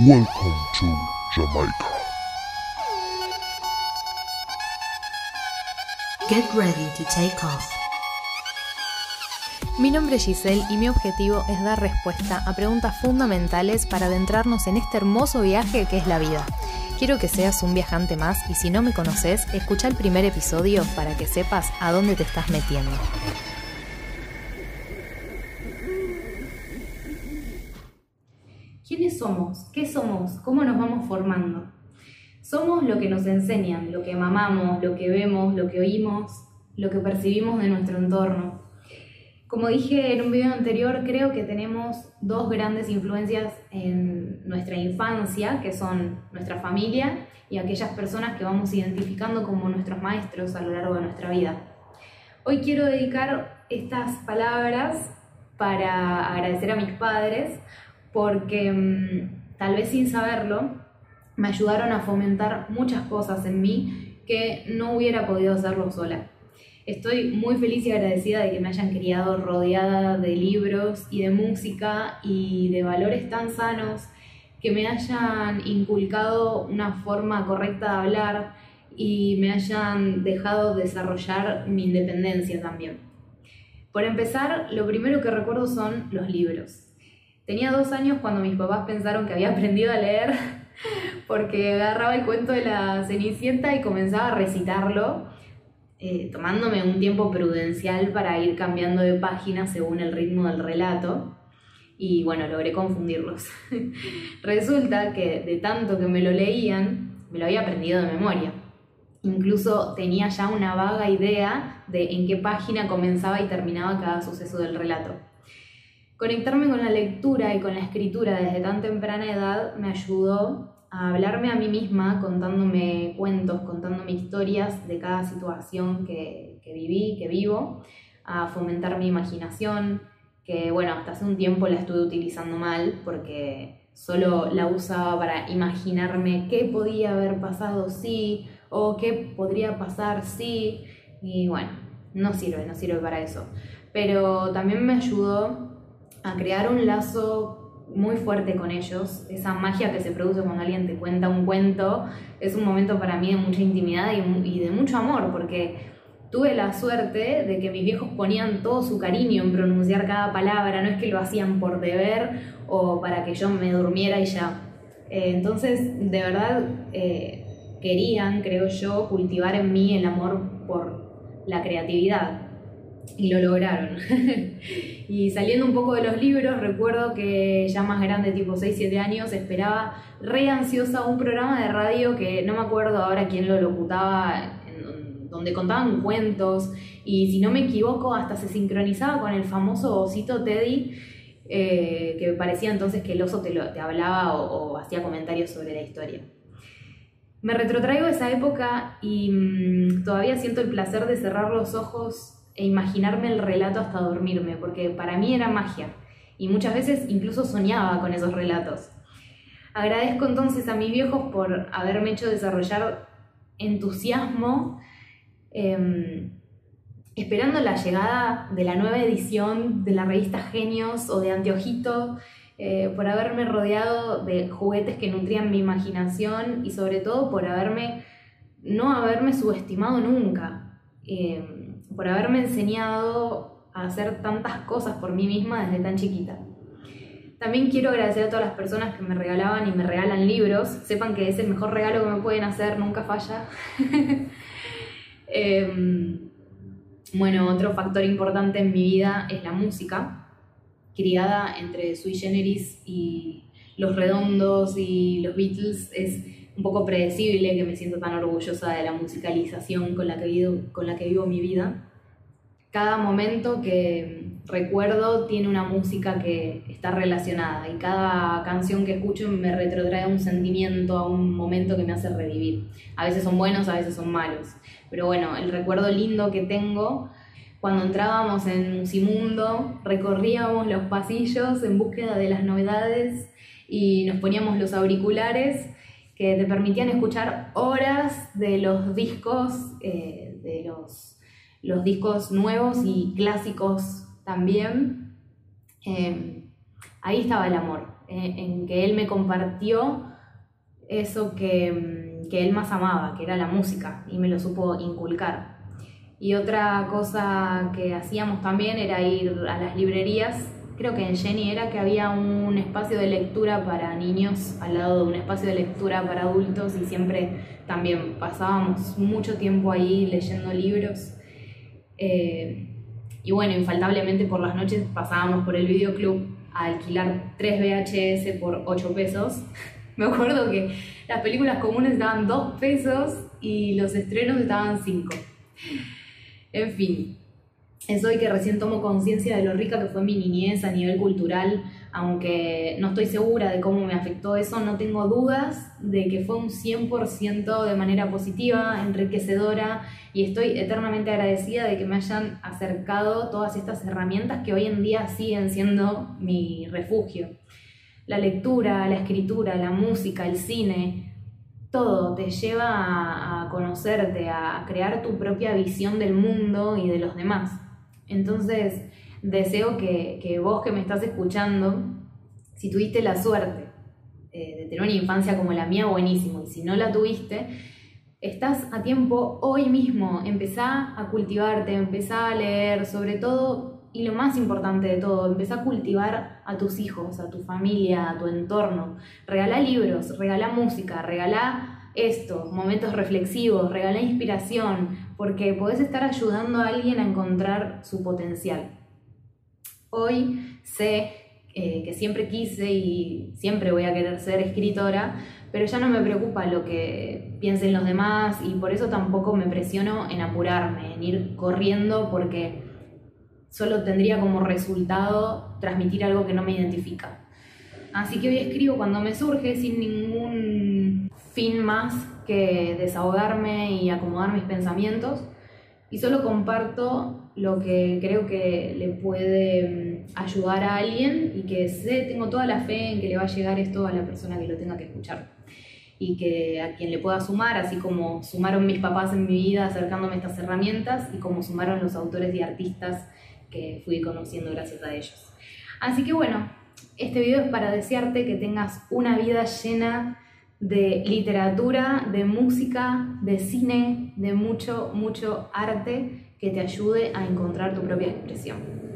Welcome to Jamaica. Get ready to take off. Mi nombre es Giselle y mi objetivo es dar respuesta a preguntas fundamentales para adentrarnos en este hermoso viaje que es la vida. Quiero que seas un viajante más y si no me conoces, escucha el primer episodio para que sepas a dónde te estás metiendo. ¿Quiénes somos? ¿Qué somos? ¿Cómo nos vamos formando? Somos lo que nos enseñan, lo que mamamos, lo que vemos, lo que oímos, lo que percibimos de nuestro entorno. Como dije en un video anterior, creo que tenemos dos grandes influencias en nuestra infancia, que son nuestra familia y aquellas personas que vamos identificando como nuestros maestros a lo largo de nuestra vida. Hoy quiero dedicar estas palabras para agradecer a mis padres porque mm, tal vez sin saberlo me ayudaron a fomentar muchas cosas en mí que no hubiera podido hacerlo sola. Estoy muy feliz y agradecida de que me hayan criado rodeada de libros y de música y de valores tan sanos, que me hayan inculcado una forma correcta de hablar y me hayan dejado desarrollar mi independencia también. Por empezar, lo primero que recuerdo son los libros. Tenía dos años cuando mis papás pensaron que había aprendido a leer porque agarraba el cuento de la Cenicienta y comenzaba a recitarlo, eh, tomándome un tiempo prudencial para ir cambiando de página según el ritmo del relato. Y bueno, logré confundirlos. Resulta que de tanto que me lo leían, me lo había aprendido de memoria. Incluso tenía ya una vaga idea de en qué página comenzaba y terminaba cada suceso del relato. Conectarme con la lectura y con la escritura desde tan temprana edad me ayudó a hablarme a mí misma contándome cuentos, contándome historias de cada situación que, que viví, que vivo, a fomentar mi imaginación, que bueno, hasta hace un tiempo la estuve utilizando mal porque solo la usaba para imaginarme qué podía haber pasado si o qué podría pasar si y bueno, no sirve, no sirve para eso. Pero también me ayudó a crear un lazo muy fuerte con ellos. Esa magia que se produce cuando alguien te cuenta un cuento es un momento para mí de mucha intimidad y, de mucho amor, porque tuve la suerte de que mis viejos ponían todo su cariño en pronunciar cada palabra, no es que lo hacían por deber o para que yo me durmiera y ya. Eh, entonces, de verdad, eh, querían, creo yo, cultivar en mí el amor por la creatividad y lo lograron. y saliendo un poco de los libros, recuerdo que ya más grande, tipo 6, 7 años, esperaba re ansiosa un programa de radio que no me acuerdo ahora quién lo locutaba, donde contaban cuentos y si no me equivoco hasta se sincronizaba con el famoso osito Teddy. Eh, que parecía entonces que el oso te, hablaba o, hacía comentarios sobre la historia. Me retrotraigo a esa época y mmm, todavía siento el placer de cerrar los ojos e imaginarme el relato hasta dormirme, porque para mí era magia y muchas veces incluso soñaba con esos relatos. Agradezco entonces a mis viejos por haberme hecho desarrollar entusiasmo eh, esperando la llegada de la nueva edición de la revista Genios o de Anteojito, eh, por haberme rodeado de juguetes que nutrían mi imaginación y sobre todo por haberme, no haberme subestimado nunca. Eh, por haberme enseñado a hacer tantas cosas por mí misma desde tan chiquita. También quiero agradecer a todas las personas que me regalaban y me regalan libros. Sepan que es el mejor regalo que me pueden hacer, nunca falla. Em, bueno, otro factor importante en mi vida es la música, criada entre Sui Generis y Los Redondos y los Beatles. Es un poco predecible que me siento tan orgullosa de la musicalización con la que vivo, con la que vivo mi vida. Cada momento que recuerdo tiene una música que está relacionada y cada canción que escucho me retrotrae un sentimiento, a un momento que me hace revivir. A veces son buenos, a veces son malos. Pero bueno, el recuerdo lindo que tengo cuando entrábamos en Musimundo, recorríamos los pasillos en búsqueda de las novedades y nos poníamos los auriculares que te permitían escuchar horas de los discos, eh, de los, los, discos nuevos y clásicos también. Eh, ahí estaba el amor, eh, en que él me compartió eso que, mm, que él más amaba, que era la música, y me lo supo inculcar. Y otra cosa que hacíamos también era ir a las librerías. Creo que en Jenny era que había un espacio de lectura para niños al lado de un espacio de lectura para adultos y siempre también pasábamos mucho tiempo ahí leyendo libros. Eh, y bueno, infaltablemente por las noches pasábamos por el videoclub a alquilar 3 VHS por 8 pesos. Me acuerdo que las películas comunes estaban 2 pesos y los estrenos estaban 5. En fin, es hoy que recién tomo conciencia de lo rica que fue mi niñez a nivel cultural, aunque no estoy segura de cómo me afectó eso, no tengo dudas de que fue un 100% de manera positiva, enriquecedora y estoy eternamente agradecida de que me hayan acercado todas estas herramientas que hoy en día siguen siendo mi refugio. La lectura, la escritura, la música, el cine, todo te lleva a, conocerte, a crear tu propia visión del mundo y de los demás. Entonces, deseo que, vos que me estás escuchando, si tuviste la suerte eh, de tener una infancia como la mía, buenísimo, y si no la tuviste, estás a tiempo hoy mismo, empezá a cultivarte, empezá a leer, sobre todo, y lo más importante de todo, empezá a cultivar a tus hijos, a tu familia, a tu entorno. Regala libros, regala música, regala esto, momentos reflexivos, regala inspiración, porque podés estar ayudando a alguien a encontrar su potencial. Hoy sé eh, que siempre quise y siempre voy a querer ser escritora, pero ya no me preocupa lo que piensen los demás y por eso tampoco me presiono en apurarme, en ir corriendo porque solo tendría como resultado transmitir algo que no me identifica. Así que hoy escribo cuando me surge sin ningún fin más que desahogarme y acomodar mis pensamientos y solo comparto lo que creo que le puede mm, ayudar a alguien y que sé, tengo toda la fe en que le va a llegar esto a la persona que lo tenga que escuchar y que a quien le pueda sumar, así como sumaron mis papás en mi vida acercándome estas herramientas y como sumaron los autores y artistas que fui conociendo gracias a ellos. Así que bueno, este video es para desearte que tengas una vida llena de literatura, de música, de cine, de mucho, mucho arte que te ayude a encontrar tu propia expresión.